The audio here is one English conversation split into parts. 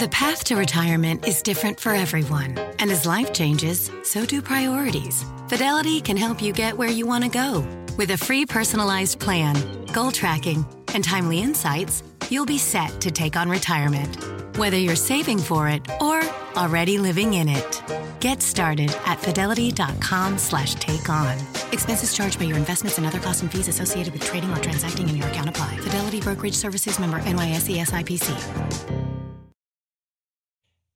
The path to retirement is different for everyone. And as life changes, so do priorities. Fidelity can help you get where you want to go. With a free personalized plan, goal tracking, and timely insights, you'll be set to take on retirement. Whether you're saving for it or already living in it. Get started at fidelity.com slash take on. Expenses charged by your investments and other costs and fees associated with trading or transacting in your account apply. Fidelity Brokerage Services member NYSE SIPC.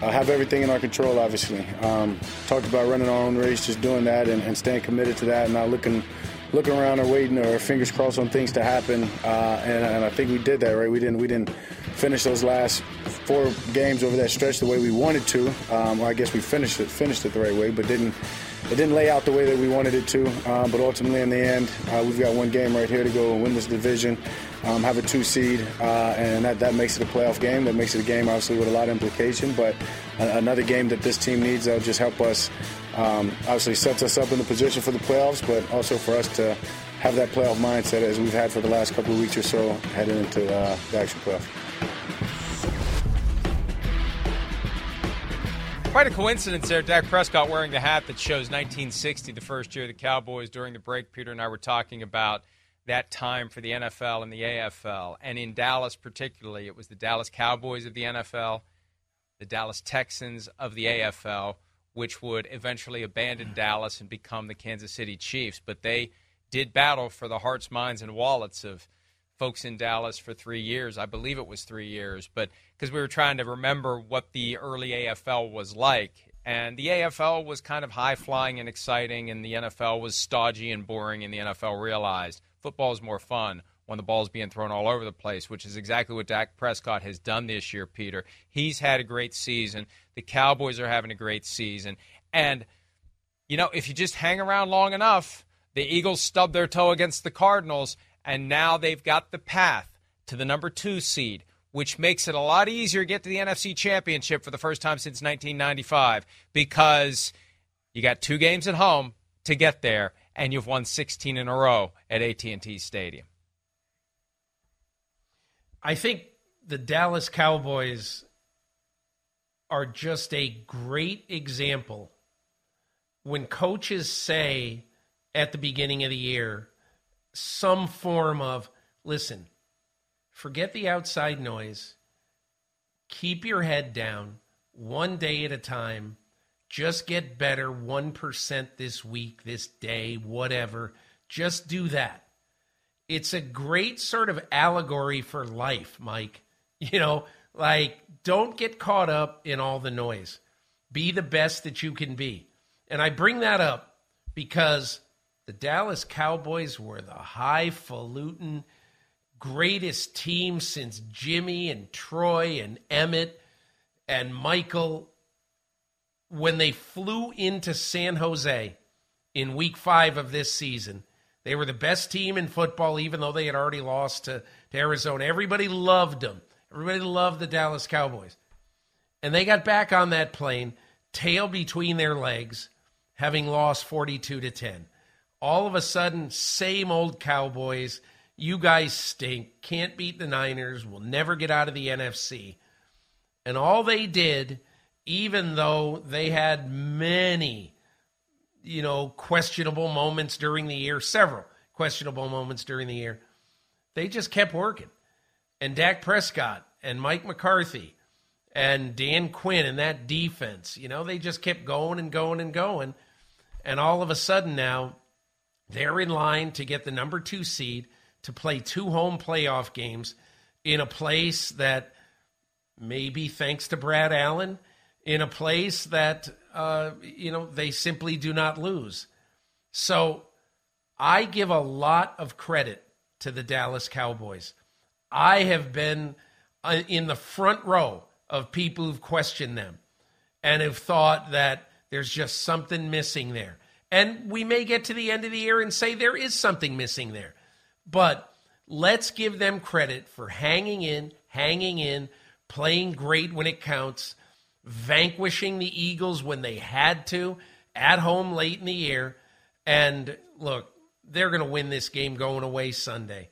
uh, have everything in our control, obviously. Um, talked about running our own race, just doing that and, and, staying committed to that, and not looking looking around or waiting or fingers crossed on things to happen. Uh, and, and, I think we did that, right? We didn't we didn't finish those last four games over that stretch the way we wanted to. Um, well, I guess we finished it finished it the right way, but didn't it didn't lay out the way that we wanted it to. Um, but ultimately, in the end, uh, we've got one game right here to go and win this division, um, have a two seed, uh, and that, that makes it a playoff game. That makes it a game, obviously, with a lot of implication, but another game that this team needs that'll just help us. Um, obviously, sets us up in the position for the playoffs, but also for us to have that playoff mindset as we've had for the last couple of weeks or so heading into uh, the actual playoff. Quite a coincidence there. Dak Prescott wearing the hat that shows 1960, the first year of the Cowboys. During the break, Peter and I were talking about that time for the NFL and the AFL. And in Dallas, particularly, it was the Dallas Cowboys of the NFL, the Dallas Texans of the AFL, which would eventually abandon Dallas and become the Kansas City Chiefs. But they did battle for the hearts, minds, and wallets of folks in Dallas for three years. I believe it was three years, but because we were trying to remember what the early AFL was like. And the AFL was kind of high flying and exciting, and the NFL was stodgy and boring, and the NFL realized football is more fun when the ball's being thrown all over the place, which is exactly what Dak Prescott has done this year, Peter. He's had a great season. The Cowboys are having a great season. And, you know, if you just hang around long enough, the Eagles stub their toe against the Cardinals, and now they've got the path to the number two seed, which makes it a lot easier to get to the NFC Championship for the first time since 1995 because you got two games at home to get there, and you've won 16 in a row at AT&T Stadium. I think the Dallas Cowboys are just a great example when coaches say at the beginning of the year, some form of listen, forget the outside noise, keep your head down one day at a time, just get better 1% this week, this day, whatever. Just do that. It's a great sort of allegory for life, Mike. You know, like don't get caught up in all the noise. Be the best that you can be. And I bring that up because the Dallas Cowboys were the highfalutin greatest team since Jimmy and Troy and Emmett and Michael when they flew into San Jose in week five of this season. They were the best team in football, even though they had already lost to, to Arizona. Everybody loved them. Everybody loved the Dallas Cowboys. And they got back on that plane, tail between their legs, having lost 42 to 10 all of a sudden, same old Cowboys. You guys stink. Can't beat the Niners. We'll never get out of the NFC. And all they did, even though they had many, you know, questionable moments during the year, several questionable moments during the year, they just kept working. And Dak Prescott and Mike McCarthy and Dan Quinn and that defense, you know, they just kept going and going and going. And all of a sudden now, they're in line to get the number two seed to play two home playoff games in a place that maybe thanks to Brad Allen, in a place that, uh, you know, they simply do not lose. So I give a lot of credit to the Dallas Cowboys. I have been uh, in the front row of people who've questioned them and have thought that there's just something missing there. And we may get to the end of the year and say there is something missing there. But let's give them credit for hanging in, hanging in, playing great when it counts, vanquishing the Eagles when they had to, at home late in the year. And look, they're going to win this game going away Sunday.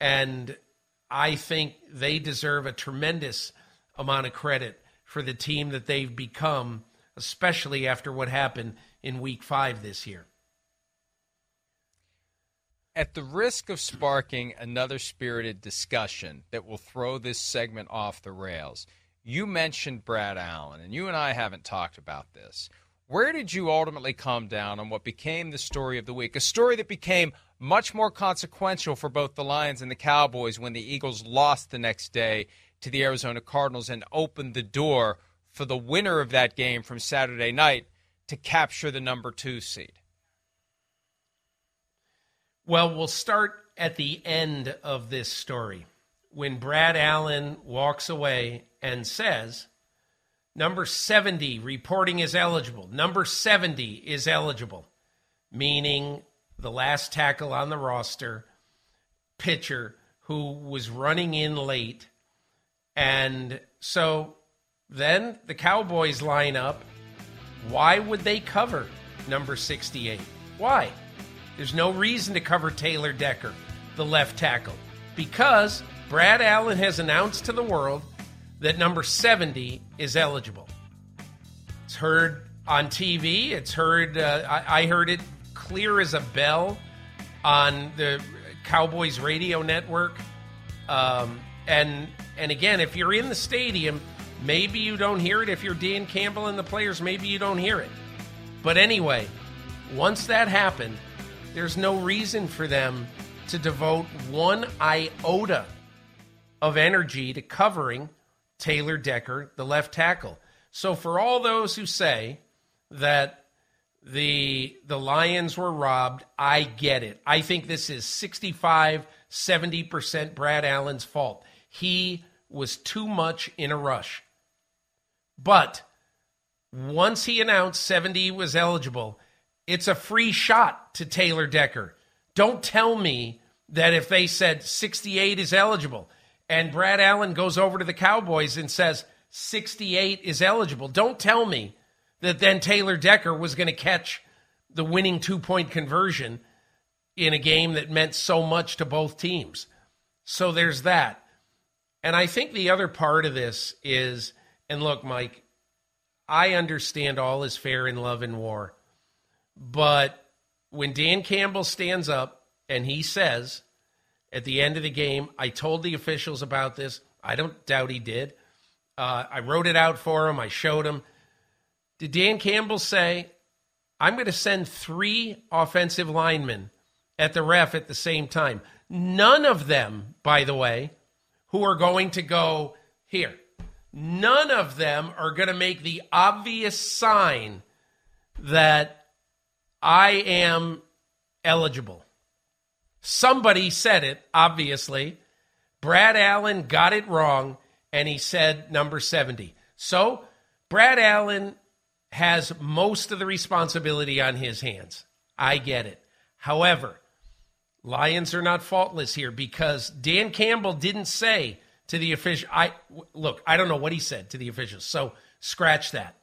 And I think they deserve a tremendous amount of credit for the team that they've become, especially after what happened in week five this year. At the risk of sparking another spirited discussion that will throw this segment off the rails, you mentioned Brad Allen, and you and I haven't talked about this. Where did you ultimately come down on what became the story of the week? A story that became much more consequential for both the Lions and the Cowboys when the Eagles lost the next day to the Arizona Cardinals and opened the door for the winner of that game from Saturday night to capture the number two seed? Well, we'll start at the end of this story when Brad Allen walks away and says, Number 70 reporting is eligible. Number 70 is eligible, meaning the last tackle on the roster, Skipper who was running in late. And so then the Cowboys line up why would they cover number 68? Why? There's no reason to cover Taylor Decker, the left tackle, because Brad Allen has announced to the world that number 70 is eligible. It's heard on TV. It's heard. Uh, I, I heard it clear as a bell on the Cowboys radio network. Um, and and again, if you're in the stadium, Maybe you don't hear it. If you're Dan Campbell and the players, maybe you don't hear it. But anyway, once that happened, there's no reason for them to devote one iota of energy to covering Taylor Decker, the left tackle. So for all those who say that the the Lions were robbed, I get it. I think this is 65 70% Brad Allen's fault. He was too much in a rush. But once he announced 70 was eligible, it's a free shot to Taylor Decker. Don't tell me that if they said 68 is eligible and Brad Allen goes over to the Cowboys and says 68 is eligible, don't tell me that then Taylor Decker was going to catch the winning two point conversion in a game that meant so much to both teams. So there's that. And I think the other part of this is and look, Mike, I understand all is fair in love and war. But when Dan Campbell stands up and he says at the end of the game, I told the officials about this, I don't doubt he did. Uh, I wrote it out for him, I showed him. Did Dan Campbell say, I'm going to send three offensive linemen at the ref at the same time? None of them, by the way, who are going to go, here, none of them are going to make the obvious sign that I am eligible. Somebody said it, obviously. Brad Allen got it wrong, and he said number 70. So, Brad Allen has most of the responsibility on his hands. I get it. However, Lions are not faultless here because Dan Campbell didn't say to the official. I look, I don't know what he said to the officials, so scratch that.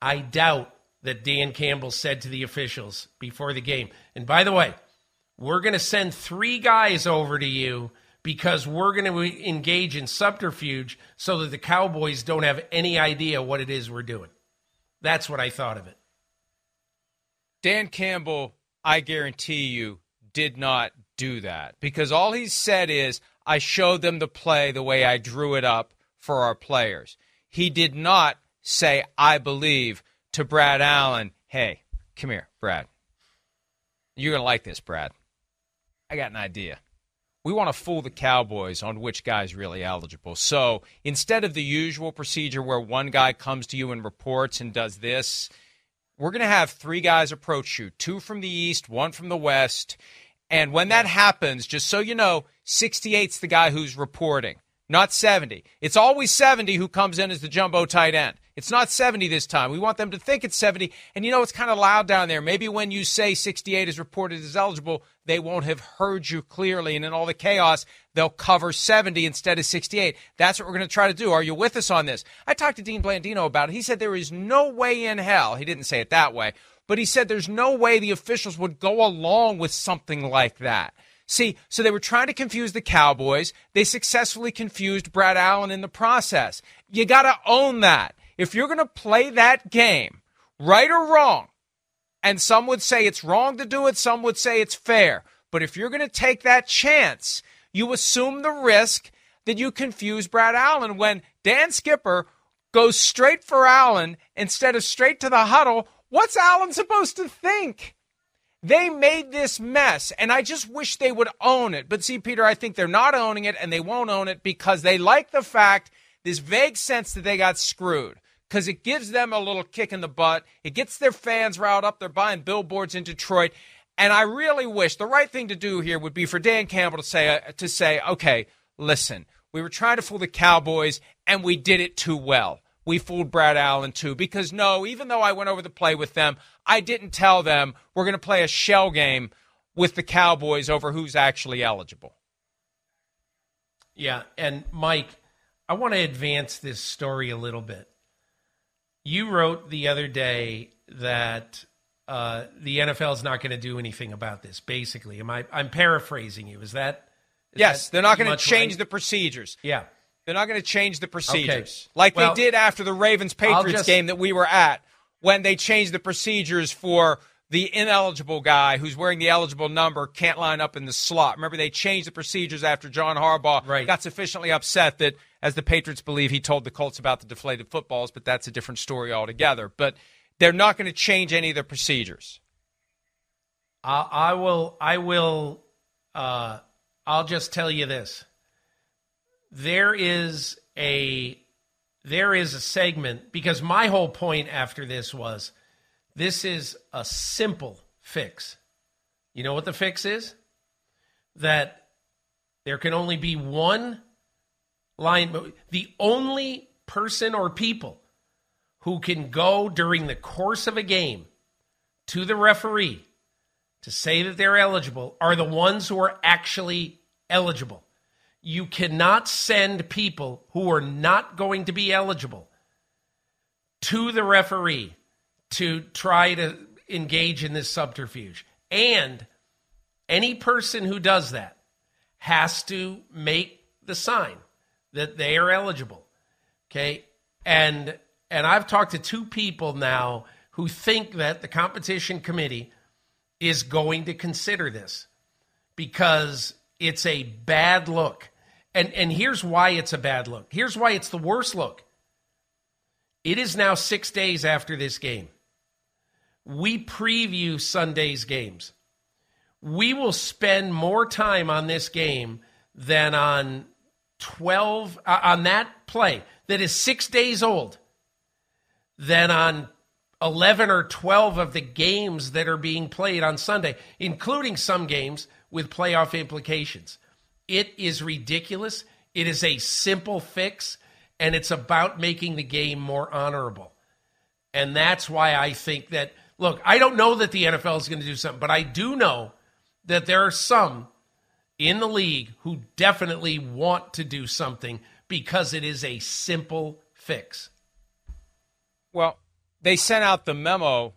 I doubt that Dan Campbell said to the officials before the game. And by the way, we're going to send three guys over to you because we're going to engage in subterfuge so that the Cowboys don't have any idea what it is we're doing. That's what I thought of it. Dan Campbell, I guarantee you, did not do that because all he said is, I showed them the play the way I drew it up for our players. He did not say, I believe, to Brad Allen, hey, come here, Brad. You're going to like this, Brad. I got an idea. We want to fool the Cowboys on which guy's really eligible. So instead of the usual procedure where one guy comes to you and reports and does this, we're going to have three guys approach you two from the East, one from the West. And when that happens, just so you know, 68's the guy who's reporting, not 70. It's always 70 who comes in as the jumbo tight end. It's not 70 this time. We want them to think it's 70. And you know, it's kind of loud down there. Maybe when you say 68 is reported as eligible, they won't have heard you clearly. And in all the chaos, they'll cover 70 instead of 68. That's what we're going to try to do. Are you with us on this? I talked to Dean Blandino about it. He said there is no way in hell, he didn't say it that way, but he said there's no way the officials would go along with something like that. See, so they were trying to confuse the Cowboys. They successfully confused Brad Allen in the process. You got to own that if you're going to play that game, right or wrong, and some would say it's wrong to do it, some would say it's fair. But if you're going to take that chance, you assume the risk that you confuse Brad Allen when Dan Skipper goes straight for Allen instead of straight to the huddle. What's Allen supposed to think? They made this mess, and I just wish they would own it. But see, Peter, I think they're not owning it, and they won't own it because they like the fact, this vague sense that they got screwed because it gives them a little kick in the butt. It gets their fans riled up. They're buying billboards in Detroit. And I really wish the right thing to do here would be for Dan Campbell to say, uh, to say, okay, listen, we were trying to fool the Cowboys and we did it too well. We fooled Brad Allen too. Because no, even though I went over the play with them, I didn't tell them we're going to play a shell game with the Cowboys over who's actually eligible. Yeah. And Mike, I want to advance this story a little bit you wrote the other day that uh, the NFL is not going to do anything about this. Basically, am I? I'm paraphrasing you. Is that? Is yes, that they're not going to change right? the procedures. Yeah, they're not going to change the procedures okay. like well, they did after the Ravens Patriots just, game that we were at when they changed the procedures for the ineligible guy who's wearing the eligible number can't line up in the slot. Remember, they changed the procedures after John Harbaugh right. got sufficiently upset that, as the Patriots believe, he told the Colts about the deflated footballs, but that's a different story altogether. But they're not going to change any of the procedures. I, I will. I will. Uh, I'll just tell you this: there is a there is a segment because my whole point after this was this is a simple fix. You know what the fix is? That there can only be one line. The only person or people who can go during the course of a game to the referee to say that they're eligible are the ones who are actually eligible. You cannot send people who are not going to be eligible to the referee to try to engage in this subterfuge. And any person who does that has to make the sign that they are eligible. Okay? And and I've talked to two people now who think that the competition committee is going to consider this because it's a bad look. And and here's why it's a bad look. Here's why it's the worst look. It is now 6 days after this game we preview Sunday's games. We will spend more time on this game than on 12 uh, on that play that is 6 days old than on 11 or 12 of the games that are being played on Sunday, including some games with playoff implications. It is ridiculous. It is a simple fix, and it's about making the game more honorable. And that's why I think that Look, I don't know that the NFL is going to do something, but I do know that there are some in the league who definitely want to do something because it is a simple fix. Well, they sent out the memo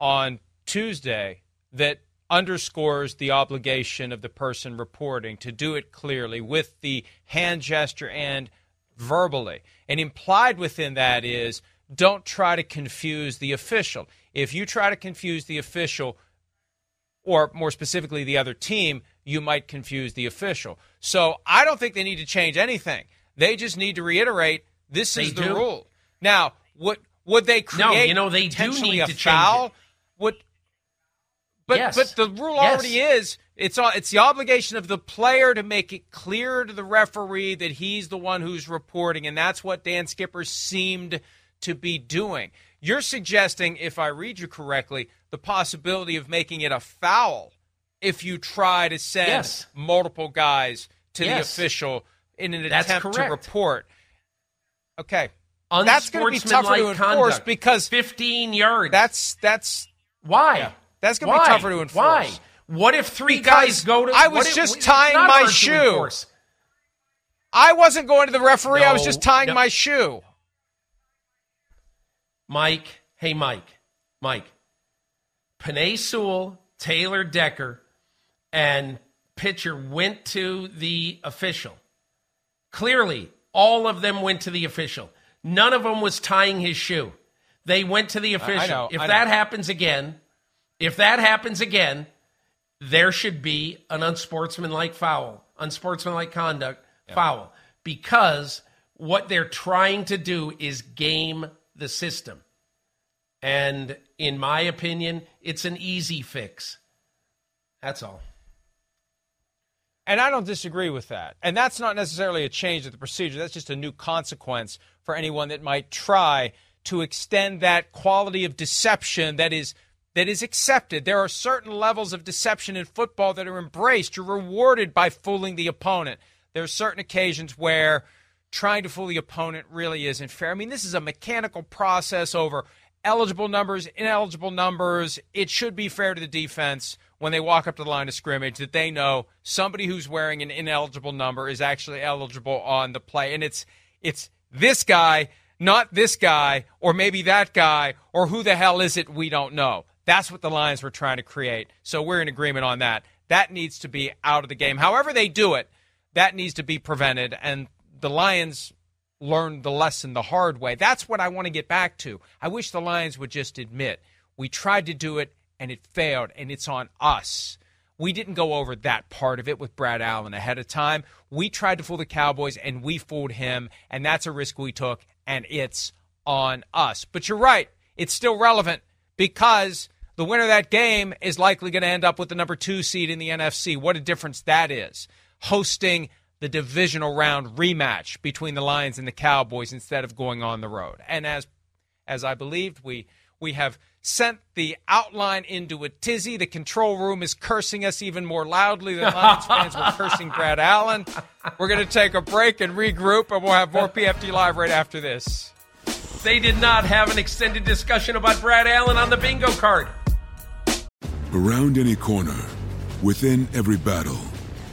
on Tuesday that underscores the obligation of the person reporting to do it clearly with the hand gesture and verbally. And implied within that is don't try to confuse the official. If you try to confuse the official, or more specifically the other team, you might confuse the official. So I don't think they need to change anything. They just need to reiterate this They is the do. rule. Now, would would they create you know, they do need a to change foul? it. Would but Yes. but the rule Yes. already is it's all it's the obligation of the player to make it clear to the referee that he's the one who's reporting, and that's what Dan Skipper seemed to be doing. You're suggesting, if I read you correctly, the possibility of making it a foul if you try to send Yes. multiple guys to the official in an That's attempt to report. Okay. That's going to be tougher to enforce conduct. because 15 yards. that's that's why. Yeah. That's gonna be tougher to enforce. Why? What if three Because guys go to? I was if- just tying my shoe. I wasn't going to the referee. I was just tying no. my shoe. Mike, hey Mike, Mike, Penei Sewell, Taylor Decker, and Skipper went to the official. Clearly, all of them went to the official. None of them was tying his shoe. They went to the official. know, if I that know. happens again, if that happens again, there should be an unsportsmanlike foul, unsportsmanlike conduct foul, because what they're trying to do is game the system. And in my opinion, it's an easy fix. That's all. And I don't disagree with that. And that's not necessarily a change of the procedure. That's just a new consequence for anyone that might try to extend that quality of deception that is that is accepted. There are certain levels of deception in football that are embraced. You're rewarded by fooling the opponent. There are certain occasions where trying to fool the opponent really isn't fair. I mean, this is a mechanical process over eligible numbers, ineligible numbers. It should be fair to the defense when they walk up to the line of scrimmage that they know somebody who's wearing an ineligible number is actually eligible on the play. And it's it's this guy, not this guy, or maybe that guy, or who the hell is it? We don't know. That's what the Lions were trying to create. So we're in agreement on that. That needs to be out of the game. However they do it, that needs to be prevented. And the Lions learned the lesson the hard way. That's what I want to get back to. I wish the Lions would just admit we tried to do it and it failed, and it's on us. We didn't go over that part of it with Brad Allen ahead of time. We tried to fool the Cowboys and we fooled him, and that's a risk we took, and it's on us. But you're right, it's still relevant because the winner of that game is likely going to end up with the number two seed in the NFC. What a difference that is. Hosting the divisional round rematch between the Lions and the Cowboys instead of going on the road. And as as I believed, we we have sent the outline into a tizzy. The control room is cursing us even more loudly than Lions fans were cursing Brad Allen. We're going to take a break and regroup, and we'll have more PFT Live right after this. They did not have an extended discussion about Brad Allen on the bingo card. Around any corner, within every battle,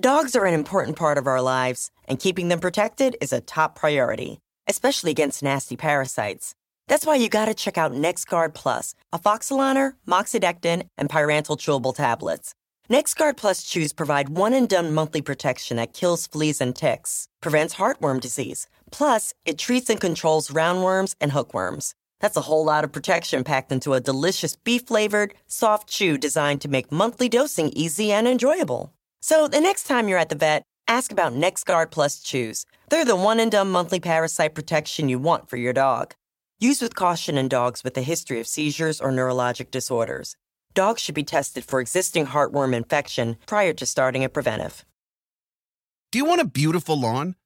Dogs are an important part of our lives, and keeping them protected is a top priority, especially against nasty parasites. That's why you gotta check out NexGuard Plus, Afoxolaner, Moxidectin, and Pyrantel chewable tablets. NexGuard Plus chews provide one and done monthly protection that kills fleas and ticks, prevents heartworm disease. Plus, it treats and controls roundworms and hookworms. That's a whole lot of protection packed into a delicious beef flavored, soft chew designed to make monthly dosing easy and enjoyable. So the next time you're at the vet, ask about NexGuard Plus Chews. They're the one and done monthly parasite protection you want for your dog. Use with caution in dogs with a history of seizures or neurologic disorders. Dogs should be tested for existing heartworm infection prior to starting a preventive. Do you want a beautiful lawn?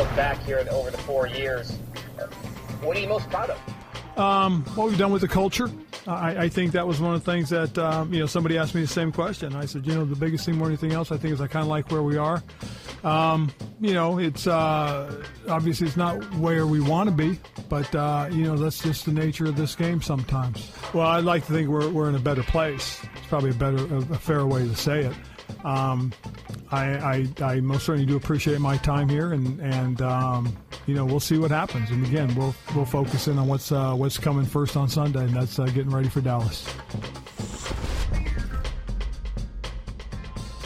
Look back here over the four years, what are you most proud of? Um, what we've done with the culture. I, I, think that was one of the things that um, you know somebody asked me the same question. I said, you know, the biggest thing more than anything else, I think is I kind of like where we are. Um, you know, it's uh, obviously it's not where we want to be, but uh, you know that's just the nature of this game sometimes. Well, I'd like to think we're, we're in a better place. It's probably a better, a, a fair way to say it. Um, I, I, I, most certainly do appreciate my time here, and and um, you know we'll see what happens. And again, we'll we'll focus in on what's uh, what's coming first on Sunday, and that's uh, getting ready for Dallas.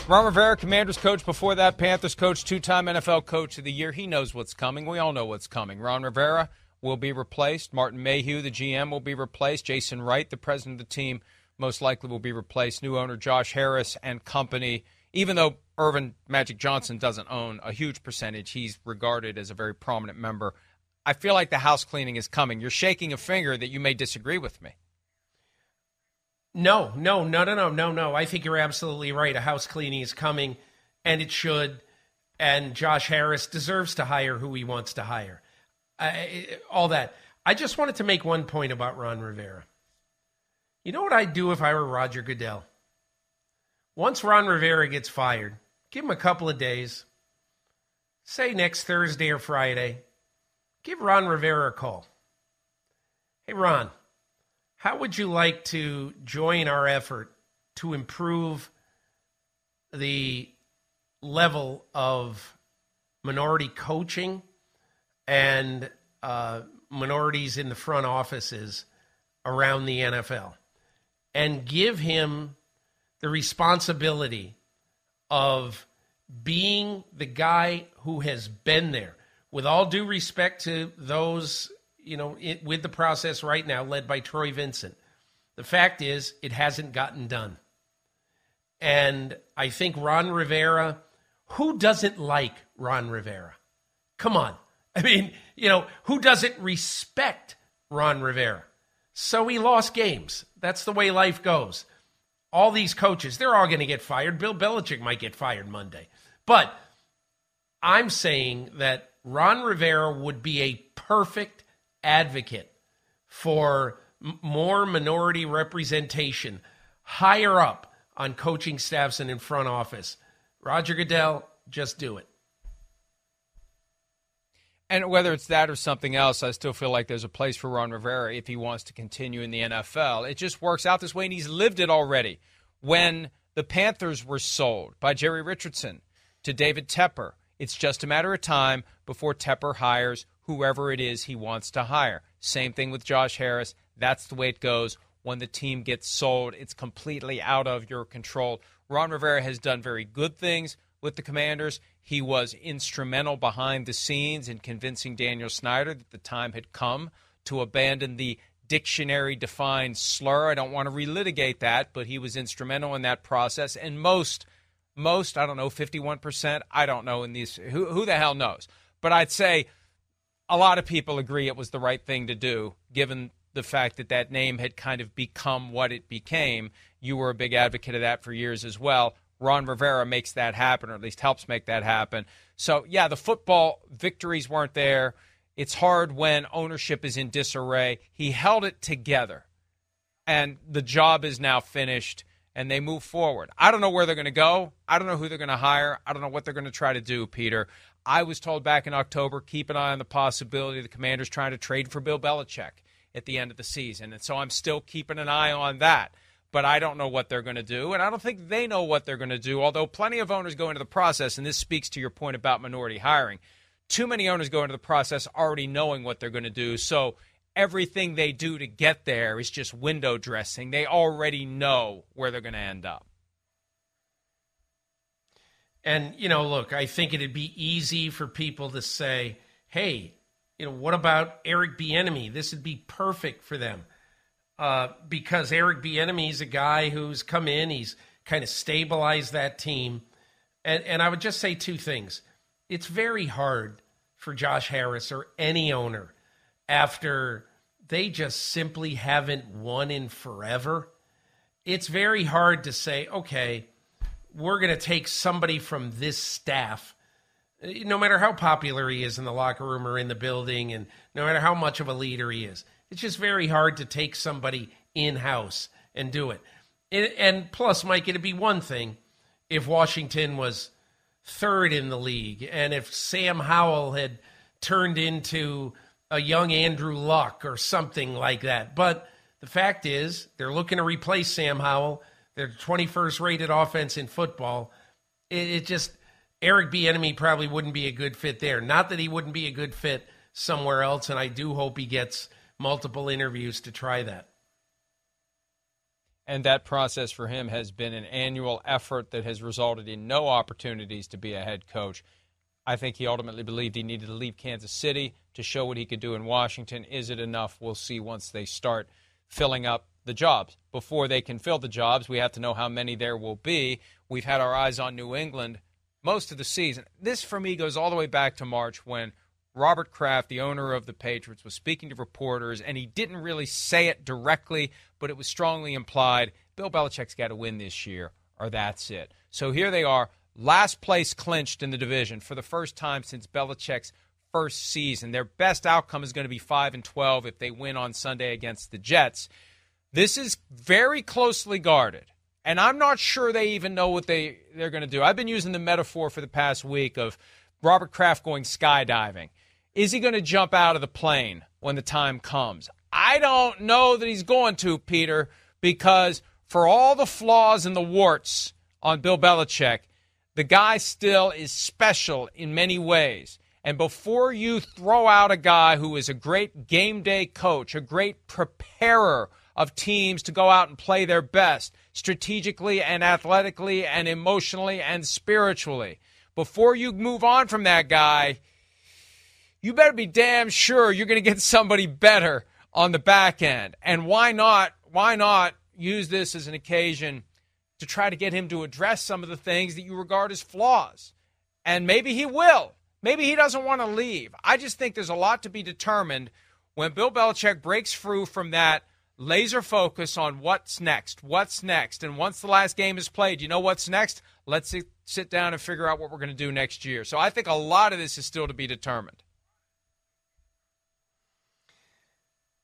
Ron Rivera, Commanders coach. Before that, Panthers coach, two-time NFL coach of the year. He knows what's coming. We all know what's coming. Ron Rivera will be replaced. Martin Mayhew, the GM, will be replaced. Jason Wright, the president of the team, most likely will be replaced. New owner Josh Harris and company even though Earvin Magic Johnson doesn't own a huge percentage, he's regarded as a very prominent member. I feel like the house cleaning is coming. You're shaking a finger that you may disagree with me. No, no, no, no, no, no, no. I think you're absolutely right. A house cleaning is coming, and it should. And Josh Harris deserves to hire who he wants to hire. all that. I just wanted to make one point about Ron Rivera. You know what I'd do if I were Roger Goodell? Once Ron Rivera gets fired, give him a couple of days. Say next Thursday or Friday. Give Ron Rivera a call. Hey, Ron, how would you like to join our effort to improve the level of minority coaching and uh, minorities in the front offices around the NFL? And give him the responsibility of being the guy who has been there. With all due respect to those, you know, it, with the process right now led by Troy Vincent, the fact is it hasn't gotten done. And I think Ron Rivera, who doesn't like Ron Rivera? Come on. I mean, you know, who doesn't respect Ron Rivera? So he lost games. That's the way life goes all these coaches, they're all going to get fired. Bill Belichick might get fired Monday. But I'm saying that Ron Rivera would be a perfect advocate for m- more minority representation higher up on coaching staffs and in front office. Roger Goodell, just do it. And whether it's that or something else, I still feel like there's a place for Ron Rivera if he wants to continue in the NFL. It just works out this way, and he's lived it already. When the Panthers were sold by Jerry Richardson to David Tepper, it's just a matter of time before Tepper hires whoever it is he wants to hire. Same thing with Josh Harris. That's the way it goes. When the team gets sold, it's completely out of your control. Ron Rivera has done very good things with the Commanders. He was instrumental behind the scenes in convincing Daniel Snyder that the time had come to abandon the dictionary defined slur. I don't want to relitigate that, but he was instrumental in that process. And most, most, I don't know, 51%, I don't know in these, who, who the hell knows? But I'd say a lot of people agree it was the right thing to do, given the fact that that name had kind of become what it became. You were a big advocate of that for years as well. Ron Rivera makes that happen, or at least helps make that happen. So, yeah, the football victories weren't there. It's hard when ownership is in disarray. He held it together, and the job is now finished, and they move forward. I don't know where they're going to go. I don't know who they're going to hire. I don't know what they're going to try to do, Peter. I was told back in October, keep an eye on the possibility of the commanders trying to trade for Bill Belichick at the end of the season. And so I'm still keeping an eye on that but I don't know what they're going to do, and I don't think they know what they're going to do. Although plenty of owners go into the process, and this speaks to your point about minority hiring. Too many owners go into the process already knowing what they're going to do, so everything they do to get there is just window dressing. They already know where they're going to end up. And, you know, look, I think it'd be easy for people to say, hey, you know, what about Eric Bieniemy? This would be perfect for them. Uh, because Eric Bieniemy is a guy who's come in, he's kind of stabilized that team. And, and I would just say two things. It's very hard for Josh Harris or any owner after they just simply haven't won in forever. It's very hard to say, okay, we're going to take somebody from this staff, no matter how popular he is in the locker room or in the building, and no matter how much of a leader he is. It's just very hard to take somebody in house and do it. And plus, Mike, it'd be one thing if Washington was third in the league and if Sam Howell had turned into a young Andrew Luck or something like that. But the fact is, they're looking to replace Sam Howell. They're 21st rated offense in football. It, it just Eric Bieniemy probably wouldn't be a good fit there. Not that he wouldn't be a good fit somewhere else, and I do hope he gets multiple interviews to try that. And that process for him has been an annual effort that has resulted in no opportunities to be a head coach. I think he ultimately believed he needed to leave Kansas City to show what he could do in Washington. Is it enough? We'll see once they start filling up the jobs. Before they can fill the jobs, we have to know how many there will be. We've had our eyes on New England most of the season. This, for me, goes all the way back to March when Robert Kraft, the owner of the Patriots, was speaking to reporters, and he didn't really say it directly, but it was strongly implied Bill Belichick's got to win this year, or that's it. So here they are, last place clinched in the division for the first time since Belichick's first season. Their best outcome is going to be 5 and 12 if they win on Sunday against the Jets. This is very closely guarded. And I'm not sure they even know what they, they're going to do. I've been using the metaphor for the past week of Robert Kraft going skydiving. Is he going to jump out of the plane when the time comes? I don't know that he's going to, Peter, because for all the flaws and the warts on Bill Belichick, the guy still is special in many ways. And before you throw out a guy who is a great game day coach, a great preparer of teams to go out and play their best strategically and athletically and emotionally and spiritually, before you move on from that guy, you better be damn sure you're going to get somebody better on the back end. And why not? Why not use this as an occasion to try to get him to address some of the things that you regard as flaws? And maybe he will. Maybe he doesn't want to leave. I just think there's a lot to be determined when Bill Belichick breaks through from that laser focus on what's next, what's next. And once the last game is played, you know what's next? Let's sit down and figure out what we're going to do next year. So I think a lot of this is still to be determined.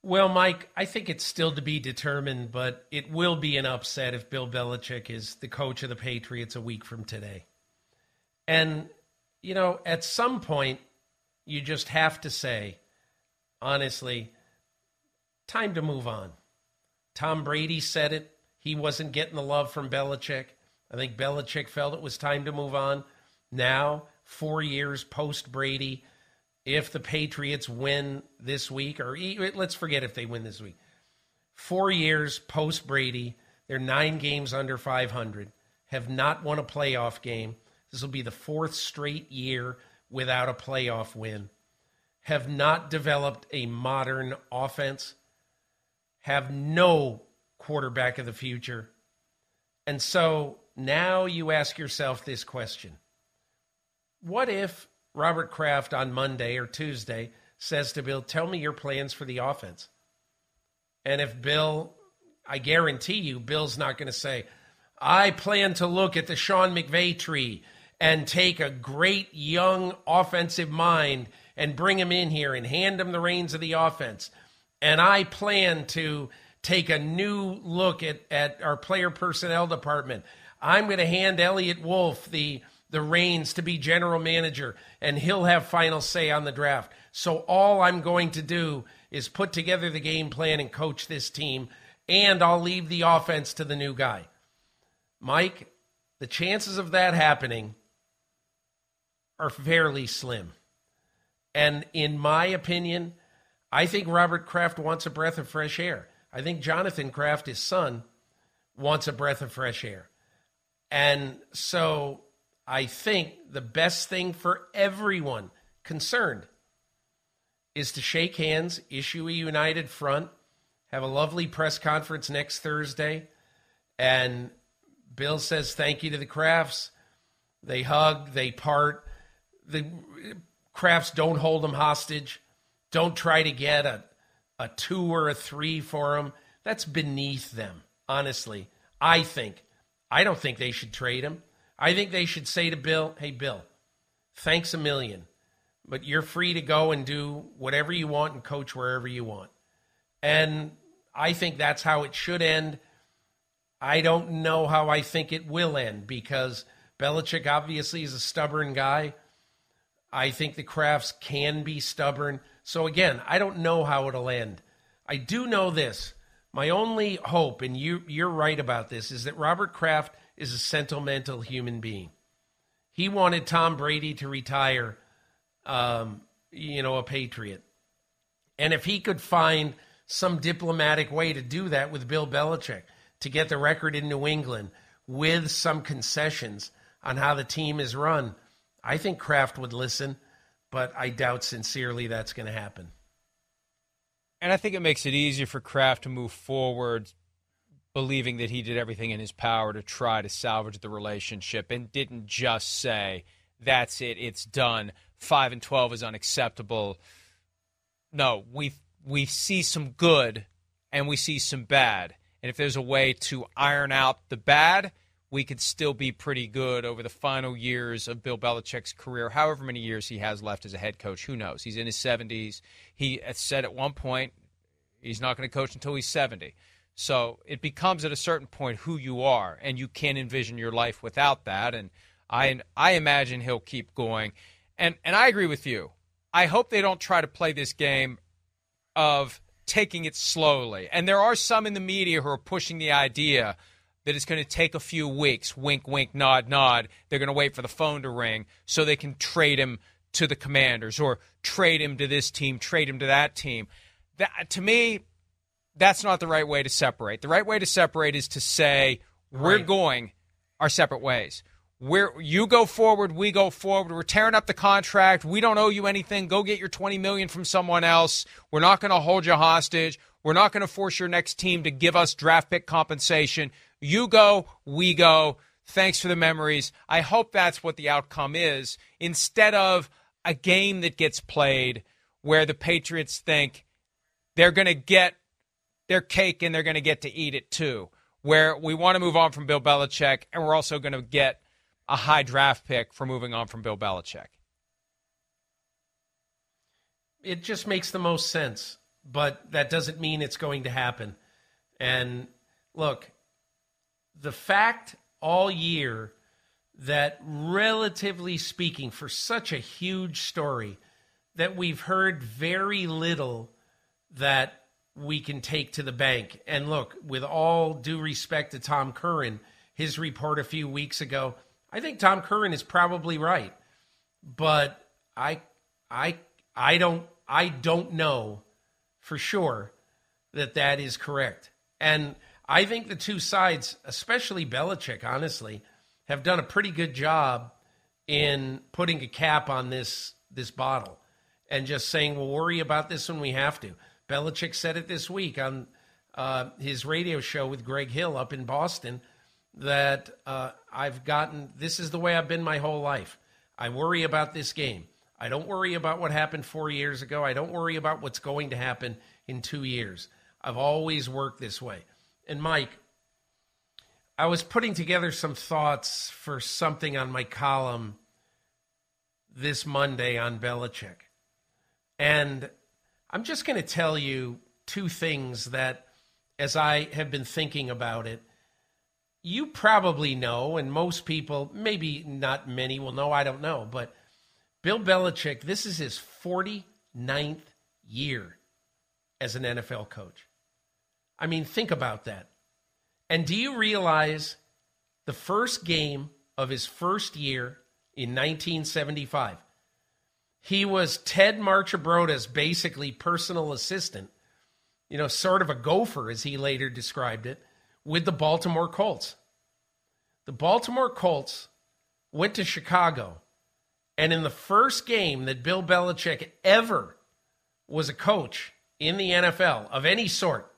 Well, Mike, I think it's still to be determined, but it will be an upset if Bill Belichick is the coach of the Patriots a week from today. And, you know, at some point, you just have to say, honestly, time to move on. Tom Brady said it. He wasn't getting the love from Belichick. I think Belichick felt it was time to move on. Now, four years post Brady, if the Patriots win this week, or let's forget if they win this week, four years post Brady, they're nine games under 500, have not won a playoff game. This will be the fourth straight year without a playoff win. Have not developed a modern offense, have no quarterback of the future. And so now you ask yourself this question What if Robert Kraft on Monday or Tuesday says to Bill, Tell me your plans for the offense? And if Bill, I guarantee you, Bill's not going to say, I plan to look at the Sean McVay tree and take a great young offensive mind and bring him in here and hand him the reins of the offense. And I plan to take a new look at, at our player personnel department. I'm going to hand Eliot Wolf the the reins to be general manager and he'll have final say on the draft. So all I'm going to do is put together the game plan and coach this team and I'll leave the offense to the new guy. Mike, the chances of that happening are fairly slim. And in my opinion, I think Robert Kraft wants a breath of fresh air. I think Jonathan Kraft, his son, wants a breath of fresh air. And so I think the best thing for everyone concerned is to shake hands, issue a united front, have a lovely press conference next Thursday, and Bill says thank you to the Krafts. They hug, they part. The Krafts don't hold them hostage. Don't try to get a, a two or a three for them. That's beneath them, honestly. I think. I don't think they should trade him. I think they should say to Bill, hey, Bill, thanks a million, but you're free to go and do whatever you want and coach wherever you want. And I think that's how it should end. I don't know how I think it will end because Belichick obviously is a stubborn guy. I think the Krafts can be stubborn. So again, I don't know how it'll end. I do know this. My only hope, and you you're right about this, is that Robert Kraft is a sentimental human being. He wanted Tom Brady to retire, um, you know, a Patriot. And if he could find some diplomatic way to do that with Bill Belichick, to get the record in New England with some concessions on how the team is run, I think Kraft would listen, but I doubt sincerely that's going to happen. And I think it makes it easier for Kraft to move forward, believing that he did everything in his power to try to salvage the relationship and didn't just say, that's it, it's done. Five and twelve is unacceptable. No, we we see some good and we see some bad. And if there's a way to iron out the bad, we could still be pretty good over the final years of Bill Belichick's career, however many years he has left as a head coach. Who knows? He's in his 70s. He said at one point he's not going to coach until he's 70. So it becomes at a certain point who you are, and you can't envision your life without that. And I, I imagine he'll keep going. And, and I agree with you. I hope they don't try to play this game of taking it slowly. And there are some in the media who are pushing the idea – that it's going to take a few weeks. Wink, wink, nod, nod. They're going to wait for the phone to ring so they can trade him to the Commanders or trade him to this team, trade him to that team. That to me, that's not the right way to separate. The right way to separate is to say we're right. going our separate ways. Where you go forward, we go forward. We're tearing up the contract. We don't owe you anything. Go get your 20 million from someone else. We're not going to hold you hostage. We're not going to force your next team to give us draft pick compensation. You go, we go. Thanks for the memories. I hope that's what the outcome is instead of a game that gets played where the Patriots think they're going to get their cake and they're going to get to eat it too. Where we want to move on from Bill Belichick and we're also going to get a high draft pick for moving on from Bill Belichick. It just makes the most sense, but that doesn't mean it's going to happen. And look, the fact all year that, relatively speaking, for such a huge story, that we've heard very little that we can take to the bank. And look, with all due respect to Tom Curran, his report a few weeks ago, I think Tom Curran is probably right. But I I I don't I don't know for sure that that is correct. And I think the two sides, especially Belichick, honestly, have done a pretty good job in putting a cap on this this bottle and just saying we'll worry about this when we have to. Belichick said it this week on uh, his radio show with Greg Hill up in Boston that uh, I've gotten this is the way I've been my whole life. I worry about this game. I don't worry about what happened four years ago. I don't worry about what's going to happen in two years. I've always worked this way. And Mike, I was putting together some thoughts for something on my column this Monday on Belichick. And I'm just going to tell you two things that, as I have been thinking about it, you probably know, and most people, maybe not many will know, I don't know, but Bill Belichick, this is his 49th year as an NFL coach. I mean, think about that. And do you realize the first game of his first year in 1975? He was Ted Marchibroda's basically personal assistant, you know, sort of a gopher, as he later described it, with the Baltimore Colts. The Baltimore Colts went to Chicago, and in the first game that Bill Belichick ever was a coach in the NFL of any sort,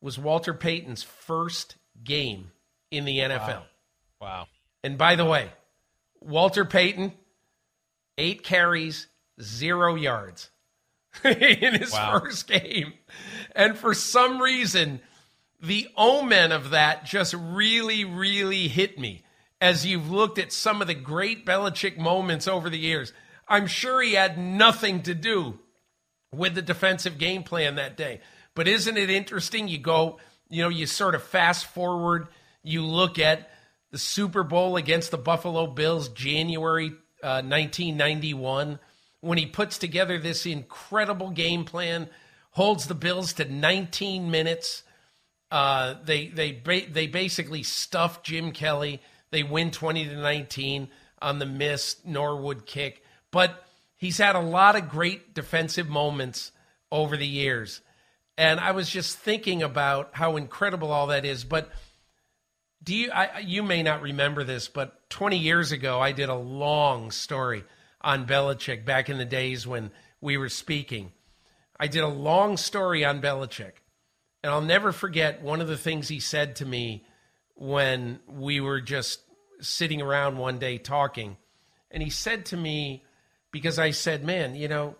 was Walter Payton's first game in the NFL. Wow. wow. And by the way, Walter Payton, eight carries, zero yards in his wow. first game. And for some reason, the omen of that just really, really hit me as you've looked at some of the great Belichick moments over the years. I'm sure he had nothing to do with the defensive game plan that day. But isn't it interesting? You go, you know, you sort of fast forward, you look at the Super Bowl against the Buffalo Bills, January uh, 1991, when he puts together this incredible game plan, holds the Bills to 19 minutes. Uh, they they they basically stuff Jim Kelly. They win 20 to 19 on the missed Norwood kick, but he's had a lot of great defensive moments over the years. And I was just thinking about how incredible all that is. But do you? I, you may not remember this, but 20 years ago, I did a long story on Belichick back in the days when we were speaking. I did a long story on Belichick, and I'll never forget one of the things he said to me when we were just sitting around one day talking. And he said to me, because I said, man, you know,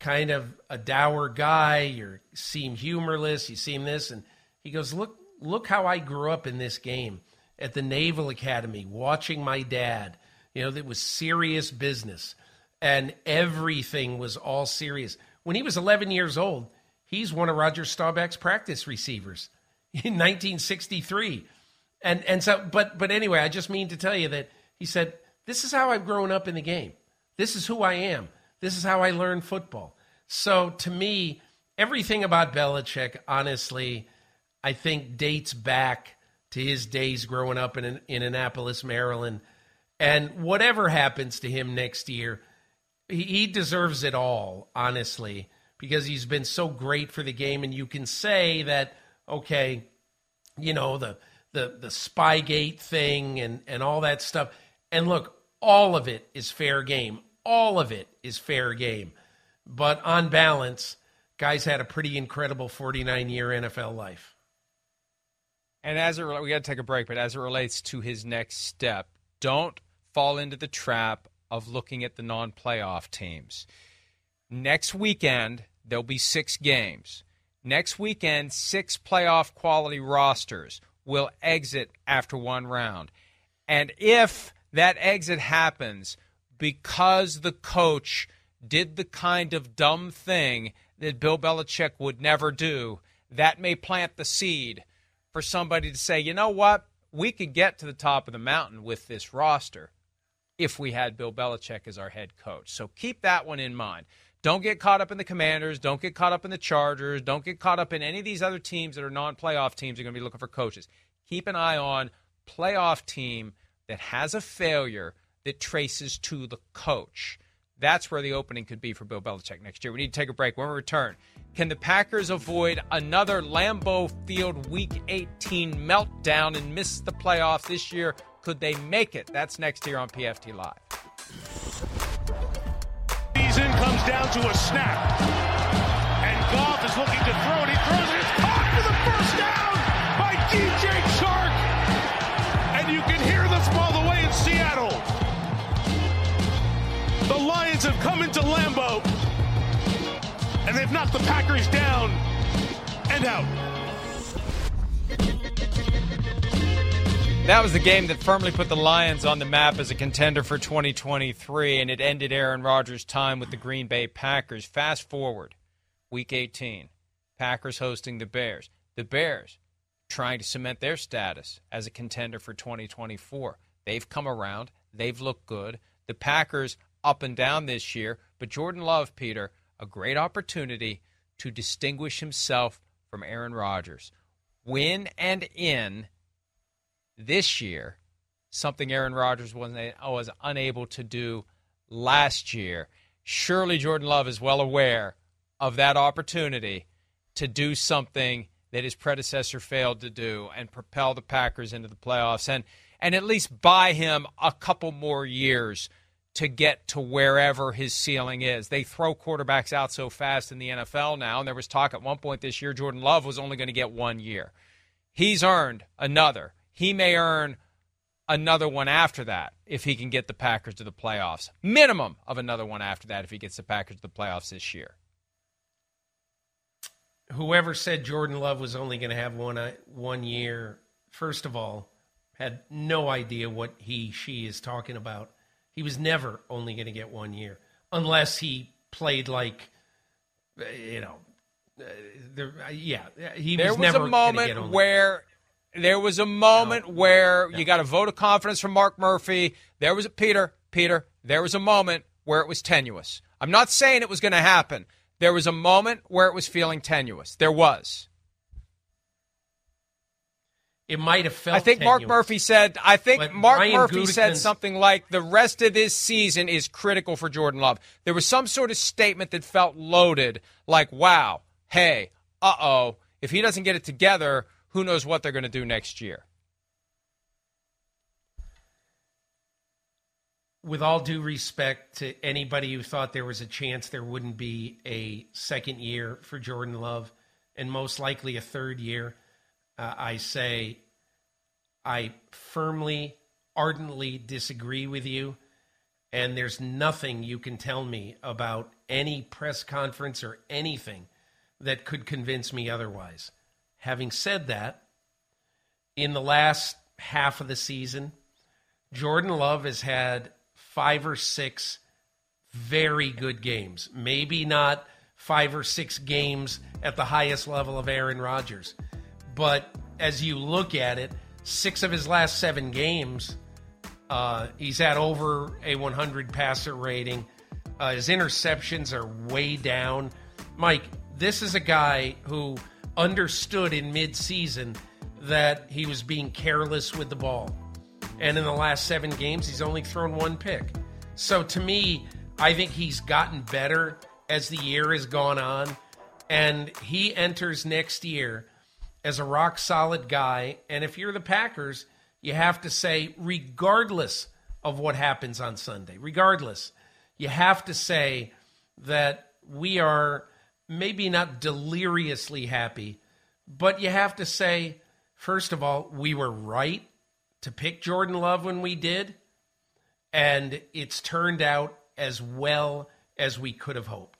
kind of a dour guy, you seem humorless, you seem this. And he goes, look, look how I grew up in this game at the Naval Academy, watching my dad. You know, that was serious business and everything was all serious. When he was 11 years old, he's one of Roger Staubach's practice receivers in 1963. And and so but but anyway, I just mean to tell you that he said, "This is how I've grown up in the game. This is who I am. This is how I learned football." So to me, everything about Belichick, honestly, I think dates back to his days growing up in, in Annapolis, Maryland. And whatever happens to him next year, he, he deserves it all, honestly, because he's been so great for the game. And you can say that, okay, you know, the the the Spygate thing and, and all that stuff. And look, all of it is fair game. All of it is fair game. But on balance, guys had a pretty incredible 49 year NFL life. And as it we got to take a break, but as it relates to his next step, don't fall into the trap of looking at the non-playoff teams. Next weekend there'll be 6 games. Next weekend, 6 playoff quality rosters will exit after one round. And if that exit happens because the coach did the kind of dumb thing that Bill Belichick would never do, that may plant the seed for somebody to say, you know what, we could get to the top of the mountain with this roster if we had Bill Belichick as our head coach. So keep that one in mind. Don't get caught up in the Commanders. Don't get caught up in the Chargers. Don't get caught up in any of these other teams that are non playoff teams that are going to be looking for coaches. Keep an eye on playoff team that has a failure that traces to the coach. That's where the opening could be for Bill Belichick next year. We need to take a break. When we return, can the Packers avoid another Lambeau Field Week 18 meltdown and miss the playoffs this year? Could they make it? That's next here on PFT Live. Season comes down to a snap. And Goff is looking to throw, and he throws it. It's caught for the first down by DJ Chark. And you can hear this ball the way in Seattle. The Lions have come into Lambeau, and they've knocked the Packers down and out. That was the game that firmly put the Lions on the map as a contender for 2023, and it ended Aaron Rodgers' time with the Green Bay Packers. Fast forward, week 18, Packers hosting the Bears. The Bears trying to cement their status as a contender for 2024. They've come around, they've looked good. The Packers up and down this year, but Jordan Love, Peter, a great opportunity to distinguish himself from Aaron Rodgers. Win and in this year, something Aaron Rodgers was was unable to do last year. Surely Jordan Love is well aware of that opportunity to do something that his predecessor failed to do and propel the Packers into the playoffs. And and at least buy him a couple more years to get to wherever his ceiling is. They throw quarterbacks out so fast in the NFL now, and there was talk at one point this year Jordan Love was only going to get one year. He's earned another. He may earn another one after that if he can get the Packers to the playoffs. Minimum of another one after that if he gets the Packers to the playoffs this year. Whoever said Jordan Love was only going to have one uh, one year, first of all, had no idea what he she is talking about. He was never only going to get one year unless he played like, you know, uh, there, uh, yeah, he there was, was a moment where there was a moment no, where no. you got a vote of confidence from Mark Murphy. There was a Peter, Peter. There was a moment where it was tenuous. I'm not saying it was going to happen. There was a moment where it was feeling tenuous. There was. It might have felt. I think tenuous, Mark Murphy said. I think Mark Ryan Murphy said something like, "The rest of this season is critical for Jordan Love." There was some sort of statement that felt loaded, like, "Wow, hey, uh oh, if he doesn't get it together, who knows what they're going to do next year." With all due respect to anybody who thought there was a chance there wouldn't be a second year for Jordan Love, and most likely a third year uh, I say I firmly, ardently disagree with you. And there's nothing you can tell me about any press conference or anything that could convince me otherwise. Having said that, in the last half of the season, Jordan Love has had five or six very good games. Maybe not five or six games at the highest level of Aaron Rodgers, but as you look at it, six of his last seven games, uh, he's had over a 100 passer rating. Uh, his interceptions are way down. Mike, this is a guy who understood in midseason that he was being careless with the ball. And in the last seven games, he's only thrown one pick. So to me, I think he's gotten better as the year has gone on. And he enters next year as a rock solid guy. And if you're the Packers, you have to say, regardless of what happens on Sunday, regardless, you have to say that we are maybe not deliriously happy, but you have to say, first of all, we were right to pick Jordan Love when we did, and it's turned out as well as we could have hoped.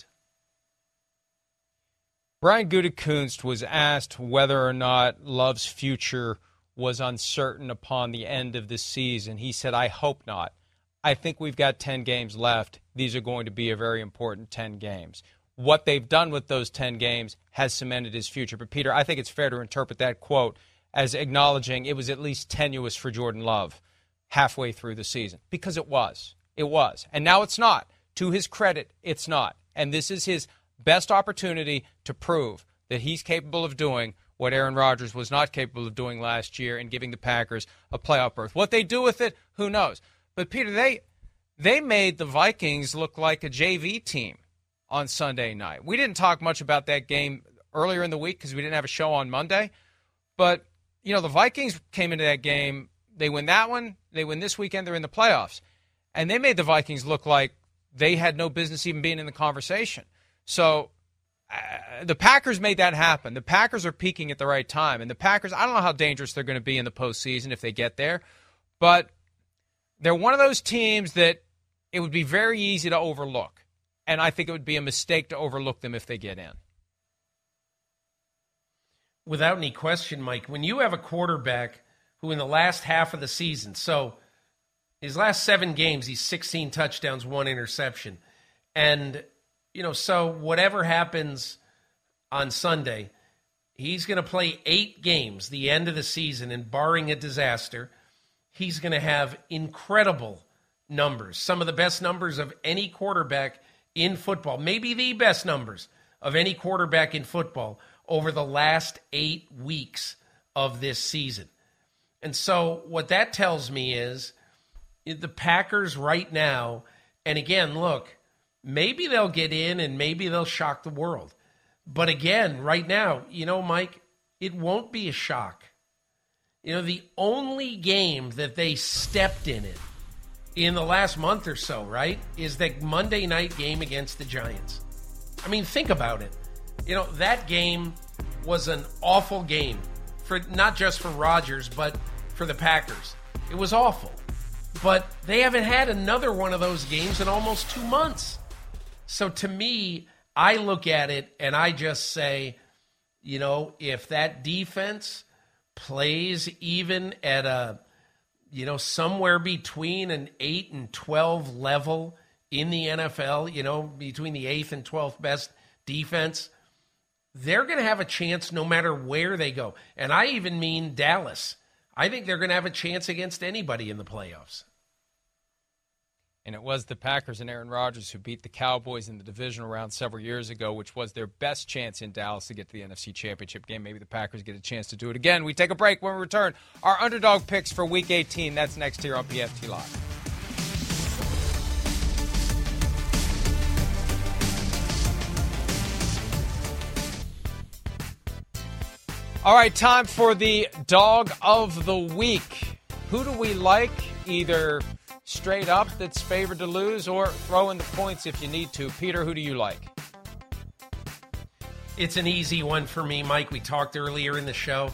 Brian Gutekunst was asked whether or not Love's future was uncertain upon the end of the season. He said, I hope not. I think we've got 10 games left. These are going to be a very important 10 games. What they've done with those 10 games has cemented his future. But, Peter, I think it's fair to interpret that quote as acknowledging it was at least tenuous for Jordan Love halfway through the season because it was. It was. And now it's not. To his credit, it's not. And this is his best opportunity to prove that he's capable of doing what Aaron Rodgers was not capable of doing last year and giving the Packers a playoff berth. What they do with it, who knows? But Peter, they they made the Vikings look like a JV team on Sunday night. We didn't talk much about that game earlier in the week because we didn't have a show on Monday. But you know, the Vikings came into that game. They win that one. They win this weekend. They're in the playoffs, and they made the Vikings look like they had no business even being in the conversation. So uh, the Packers made that happen. The Packers are peaking at the right time. And the Packers, I don't know how dangerous they're going to be in the postseason if they get there, but they're one of those teams that it would be very easy to overlook. And I think it would be a mistake to overlook them if they get in. Without any question, Mike, when you have a quarterback who in the last half of the season, so his last seven games, he's 16 touchdowns, one interception. And you know, so whatever happens on Sunday, he's going to play eight games the end of the season, and barring a disaster, he's going to have incredible numbers, some of the best numbers of any quarterback in football, maybe the best numbers of any quarterback in football over the last eight weeks of this season. And so, what that tells me is the Packers right now, and again, look, maybe they'll get in and maybe they'll shock the world. But again, right now, you know, Mike, it won't be a shock. You know, the only game that they stepped in it in the last month or so, right, is that Monday night game against the Giants. I mean, think about it. You know, that game was an awful game for not just for Rodgers, but for the Packers. It was awful. But they haven't had another one of those games in almost two months. So to me, I look at it and I just say, you know, if that defense plays even at a, you know, somewhere between an 8 and 12 level in the NFL, you know, between the 8th and 12th best defense, they're going to have a chance no matter where they go. And I even mean Dallas. I think they're going to have a chance against anybody in the playoffs. And it was the Packers and Aaron Rodgers who beat the Cowboys in the divisional round several years ago, which was their best chance in Dallas to get to the NFC Championship game. Maybe the Packers get a chance to do it again. We take a break when we return. Our underdog picks for Week 18. That's next here on PFT Live. All right, time for the dog of the week. Who do we like? Either straight up that's favored to lose or throw in the points if you need to. Peter, who do you like? It's an easy one for me, Mike. We talked earlier in the show.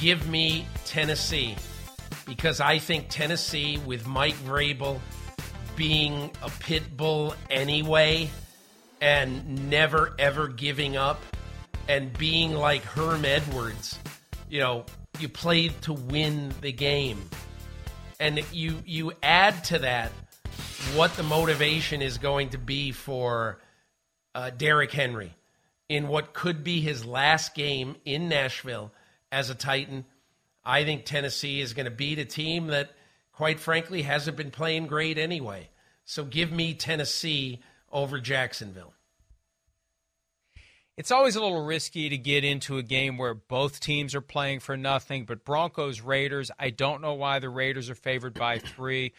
Give me Tennessee because I think Tennessee, with Mike Vrabel being a pit bull anyway and never ever giving up and being like Herm Edwards, you know, you played to win the game. And you you add to that what the motivation is going to be for uh, Derrick Henry in what could be his last game in Nashville as a Titan. I think Tennessee is going to beat a team that, quite frankly, hasn't been playing great anyway. So give me Tennessee over Jacksonville. It's always a little risky to get into a game where both teams are playing for nothing, but Broncos Raiders, I don't know why the Raiders are favored by 3.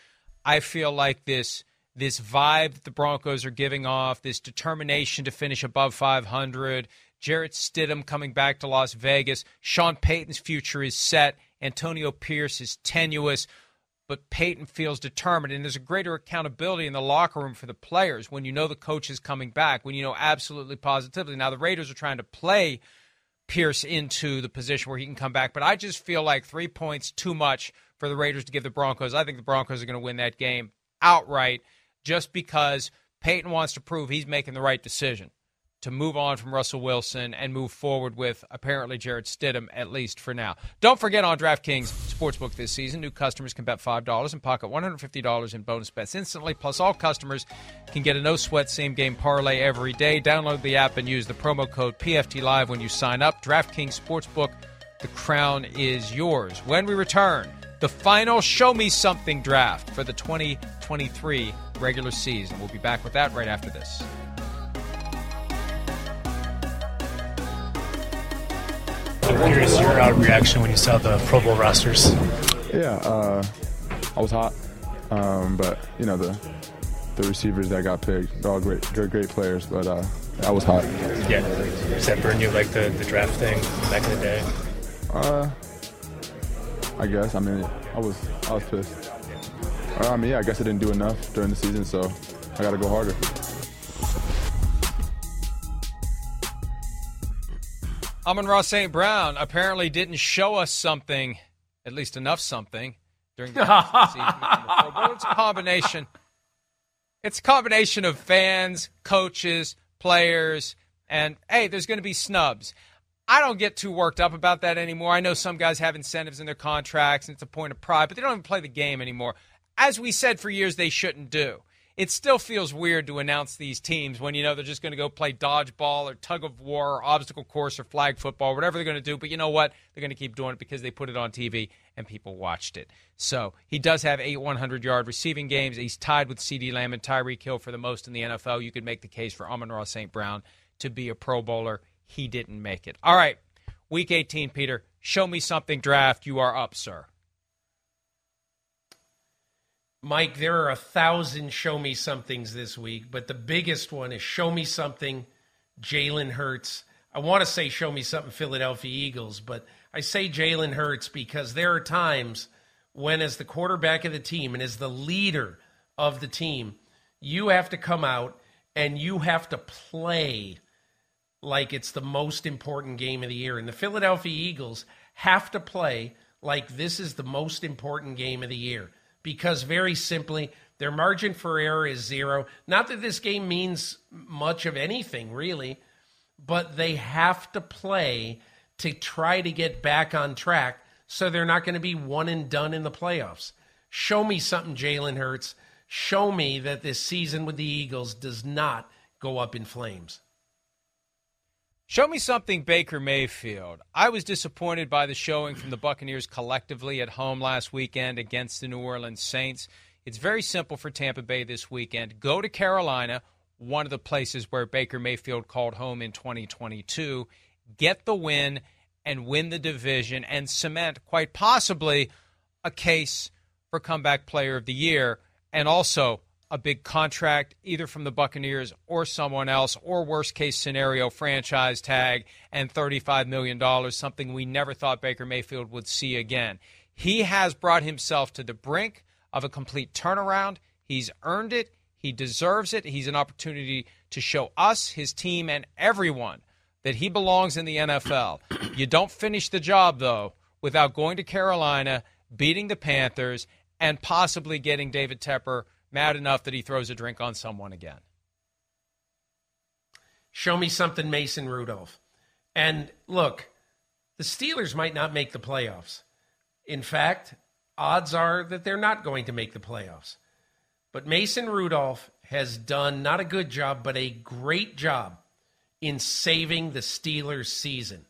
I feel like this this vibe that the Broncos are giving off, this determination to finish above 500, Jarrett Stidham coming back to Las Vegas, Sean Payton's future is set, Antonio Pierce is tenuous but Payton feels determined, and there's a greater accountability in the locker room for the players when you know the coach is coming back, when you know absolutely positively. Now, the Raiders are trying to play Pierce into the position where he can come back, but I just feel like three points too much for the Raiders to give the Broncos. I think the Broncos are going to win that game outright just because Payton wants to prove he's making the right decision to move on from Russell Wilson and move forward with apparently Jarrett Stidham, at least for now. Don't forget on DraftKings Sportsbook this season, new customers can bet $5 and pocket $150 in bonus bets instantly. Plus, all customers can get a no sweat same game parlay every day. Download the app and use the promo code PFT Live when you sign up. DraftKings Sportsbook, the crown is yours. When we return, the final Show Me Something draft for the 2023 regular season. We'll be back with that right after this. I'm curious your uh, reaction when you saw the Pro Bowl rosters. Yeah, uh, I was hot, um, but you know the the receivers that got picked, they're all great, they're great players. But uh, I was hot. Yeah, does that burn you like the, the draft thing back in the day? Uh, I guess. I mean, I was I was pissed. I mean, yeah, I guess I didn't do enough during the season, so I got to go harder. Amon-Ra St. Brown apparently didn't show us something, at least enough something, during the season. it's a combination. It's a combination of fans, coaches, players, and hey, there's going to be snubs. I don't get too worked up about that anymore. I know some guys have incentives in their contracts, and it's a point of pride, but they don't even play the game anymore. As we said for years, they shouldn't do it still feels weird to announce these teams when you know they're just going to go play dodgeball or tug of war or obstacle course or flag football, whatever they're going to do. But you know what? They're going to keep doing it because they put it on TV and people watched it. So he does have eight 100 yard receiving games. He's tied with CeeDee Lamb and Tyreek Hill for the most in the NFL. You could make the case for Amon-Ra St. Brown to be a Pro Bowler. He didn't make it. All right. Week 18, Peter. Show me something draft. You are up, sir. Mike, there are a thousand show me somethings this week, but the biggest one is show me something Jalen Hurts. I want to say show me something Philadelphia Eagles, but I say Jalen Hurts because there are times when, as the quarterback of the team and as the leader of the team, you have to come out and you have to play like it's the most important game of the year. And the Philadelphia Eagles have to play like this is the most important game of the year because, very simply, their margin for error is zero. Not that this game means much of anything, really, but they have to play to try to get back on track so they're not going to be one and done in the playoffs. Show me something, Jalen Hurts. Show me that this season with the Eagles does not go up in flames. Show me something, Baker Mayfield. I was disappointed by the showing from the Buccaneers collectively at home last weekend against the New Orleans Saints. It's very simple for Tampa Bay this weekend. Go to Carolina, one of the places where Baker Mayfield called home in 2022, get the win and win the division and cement, quite possibly, a case for comeback player of the year and also a big contract either from the Buccaneers or someone else, or worst case scenario, franchise tag and $35 million, something we never thought Baker Mayfield would see again. He has brought himself to the brink of a complete turnaround. He's earned it. He deserves it. He's an opportunity to show us, his team, and everyone that he belongs in the NFL. you don't finish the job, though, without going to Carolina, beating the Panthers, and possibly getting David Tepper mad enough that he throws a drink on someone again. Show me something, Mason Rudolph. And look, the Steelers might not make the playoffs. In fact, odds are that they're not going to make the playoffs. But Mason Rudolph has done not a good job, but a great job in saving the Steelers' season.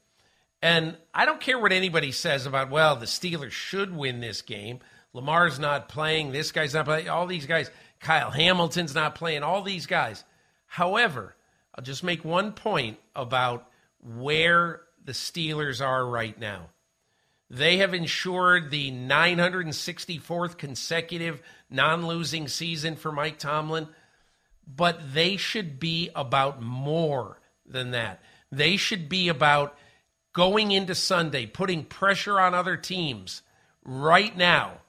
And I don't care what anybody says about, well, the Steelers should win this game. Lamar's not playing. This guy's not playing. All these guys. Kyle Hamilton's not playing. All these guys. However, I'll just make one point about where the Steelers are right now. They have ensured the 964th consecutive non losing season for Mike Tomlin, but they should be about more than that. They should be about going into Sunday, putting pressure on other teams right now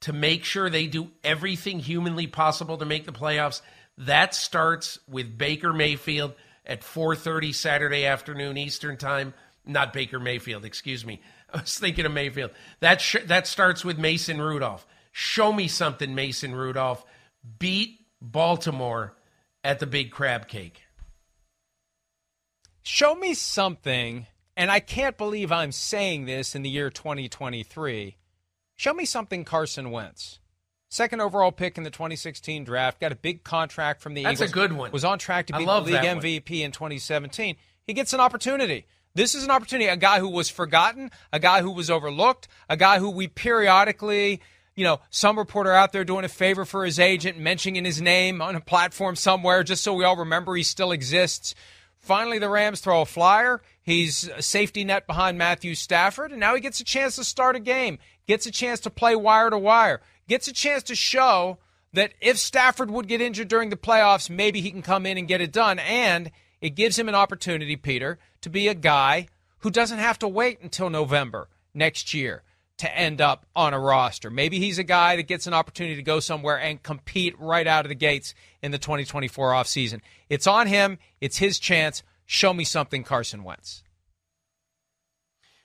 to make sure they do everything humanly possible to make the playoffs. That starts with Baker Mayfield at 4:30 Saturday afternoon Eastern Time. Not Baker Mayfield, excuse me. I was thinking of Mayfield. That sh- that starts with Mason Rudolph. Show me something, Mason Rudolph. Beat Baltimore at the Big Crab Cake. Show me something, and I can't believe I'm saying this in the year 2023 Show me something Carson Wentz. Second overall pick in the 2016 draft, got a big contract from the That's Eagles. a good one. Was on track to be the league MVP in 2017. He gets an opportunity. This is an opportunity. A guy who was forgotten, a guy who was overlooked, a guy who we periodically, you know, some reporter out there doing a favor for his agent, mentioning his name on a platform somewhere just so we all remember he still exists. Finally, the Rams throw a flyer. He's a safety net behind Matthew Stafford, and now he gets a chance to start a game gets a chance to play wire to wire, gets a chance to show that if Stafford would get injured during the playoffs, maybe he can come in and get it done. And it gives him an opportunity, Peter, to be a guy who doesn't have to wait until November next year to end up on a roster. Maybe he's a guy that gets an opportunity to go somewhere and compete right out of the gates in the 2024 offseason. It's on him, it's his chance. Show me something, Carson Wentz.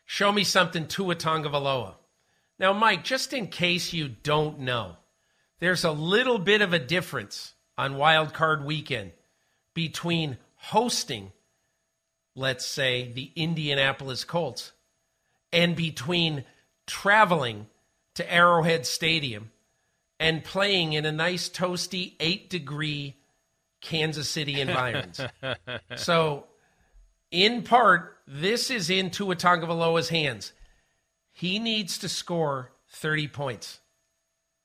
Show me something, Tua Tagovailoa. Now, Mike, just in case you don't know, there's a little bit of a difference on Wild Card Weekend between hosting, let's say, the Indianapolis Colts, and between traveling to Arrowhead Stadium and playing in a nice, toasty, eight degree Kansas City environment. so, in part, this is in Tua Tagovailoa's hands. He needs to score 30 points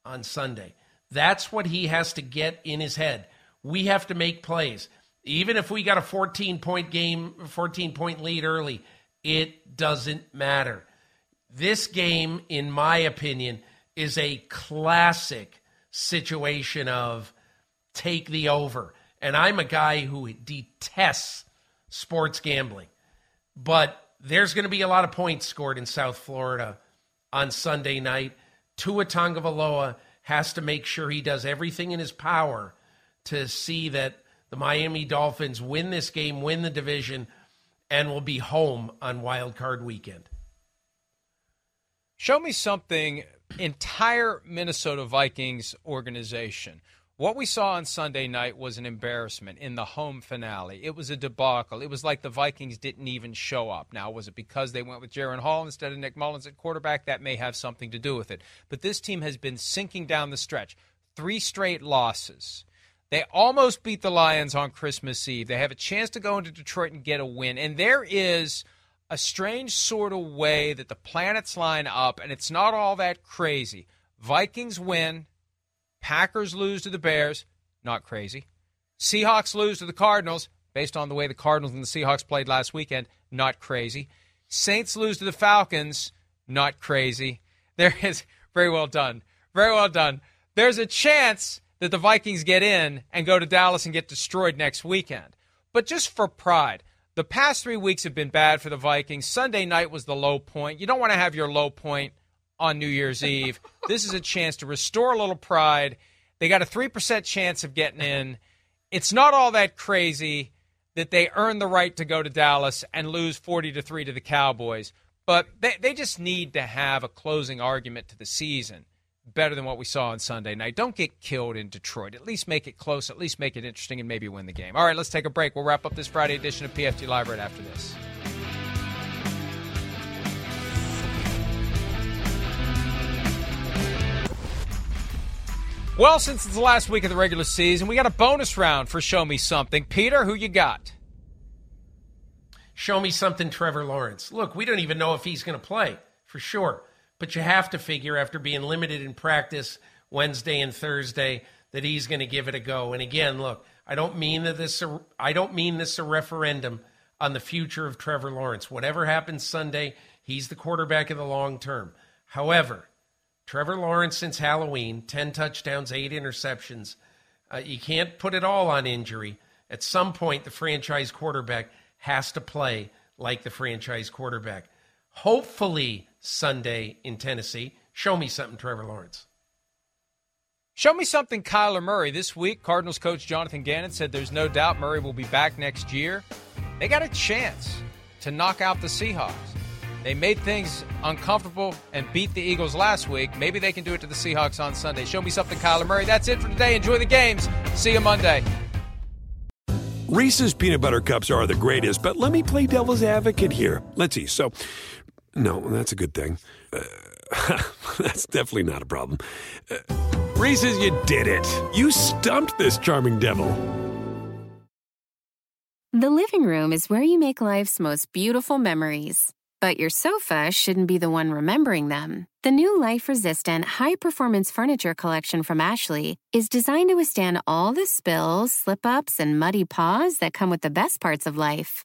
on Sunday. That's what he has to get in his head. We have to make plays. Even if we got a 14 point game, 14 point lead early, it doesn't matter. This game, in my opinion, is a classic situation of take the over. And I'm a guy who detests sports gambling. but there's going to be a lot of points scored in South Florida on Sunday night. Tua Tagovailoa has to make sure he does everything in his power to see that the Miami Dolphins win this game, win the division, and will be home on Wild Card Weekend. Show me something entire Minnesota Vikings organization what we saw on Sunday night was an embarrassment in the home finale. It was a debacle. It was like the Vikings didn't even show up. Now, was it because they went with Jaren Hall instead of Nick Mullens at quarterback? That may have something to do with it. But this team has been sinking down the stretch. Three straight losses. They almost beat the Lions on Christmas Eve. They have a chance to go into Detroit and get a win. And there is a strange sort of way that the planets line up, and it's not all that crazy. Vikings win. Packers lose to the Bears, not crazy. Seahawks lose to the Cardinals, based on the way the Cardinals and the Seahawks played last weekend, not crazy. Saints lose to the Falcons, not crazy. There is very well done. Very well done. There's a chance that the Vikings get in and go to Dallas and get destroyed next weekend. But just for pride, the past three weeks have been bad for the Vikings. Sunday night was the low point. You don't want to have your low point on New Year's Eve. This is a chance to restore a little pride. They got a 3% chance of getting in. It's not all that crazy that they earn the right to go to Dallas and lose 40 to 3 to the Cowboys, but they, they just need to have a closing argument to the season better than what we saw on Sunday night. Don't get killed in Detroit. At least make it close, at least make it interesting, and maybe win the game. All right, let's take a break. We'll wrap up this Friday edition of PFT Live right after this. Well, since it's the last week of the regular season, we got a bonus round for Show Me Something. Peter, who you got? Show me something, Trevor Lawrence. Look, we don't even know if he's going to play for sure, but you have to figure after being limited in practice Wednesday and Thursday that he's going to give it a go. And again, look, I don't mean that this I don't mean this a referendum on the future of Trevor Lawrence. Whatever happens Sunday, he's the quarterback in the long term. However, Trevor Lawrence since Halloween, 10 touchdowns, 8 interceptions. Uh, you can't put it all on injury. At some point, the franchise quarterback has to play like the franchise quarterback. Hopefully, Sunday in Tennessee. Show me something, Trevor Lawrence. Show me something, Kyler Murray. This week, Cardinals coach Jonathan Gannon said there's no doubt Murray will be back next year. They got a chance to knock out the Seahawks. They made things uncomfortable and beat the Eagles last week. Maybe they can do it to the Seahawks on Sunday. Show me something, Kyler Murray. That's it for today. Enjoy the games. See you Monday. Reese's peanut butter cups are the greatest, but let me play devil's advocate here. Let's see. So, no, that's a good thing. Uh, that's definitely not a problem. Uh, Reese's, you did it. You stumped this charming devil. The living room is where you make life's most beautiful memories. But your sofa shouldn't be the one remembering them. The new life resistant, high performance furniture collection from Ashley is designed to withstand all the spills, slip ups, and muddy paws that come with the best parts of life.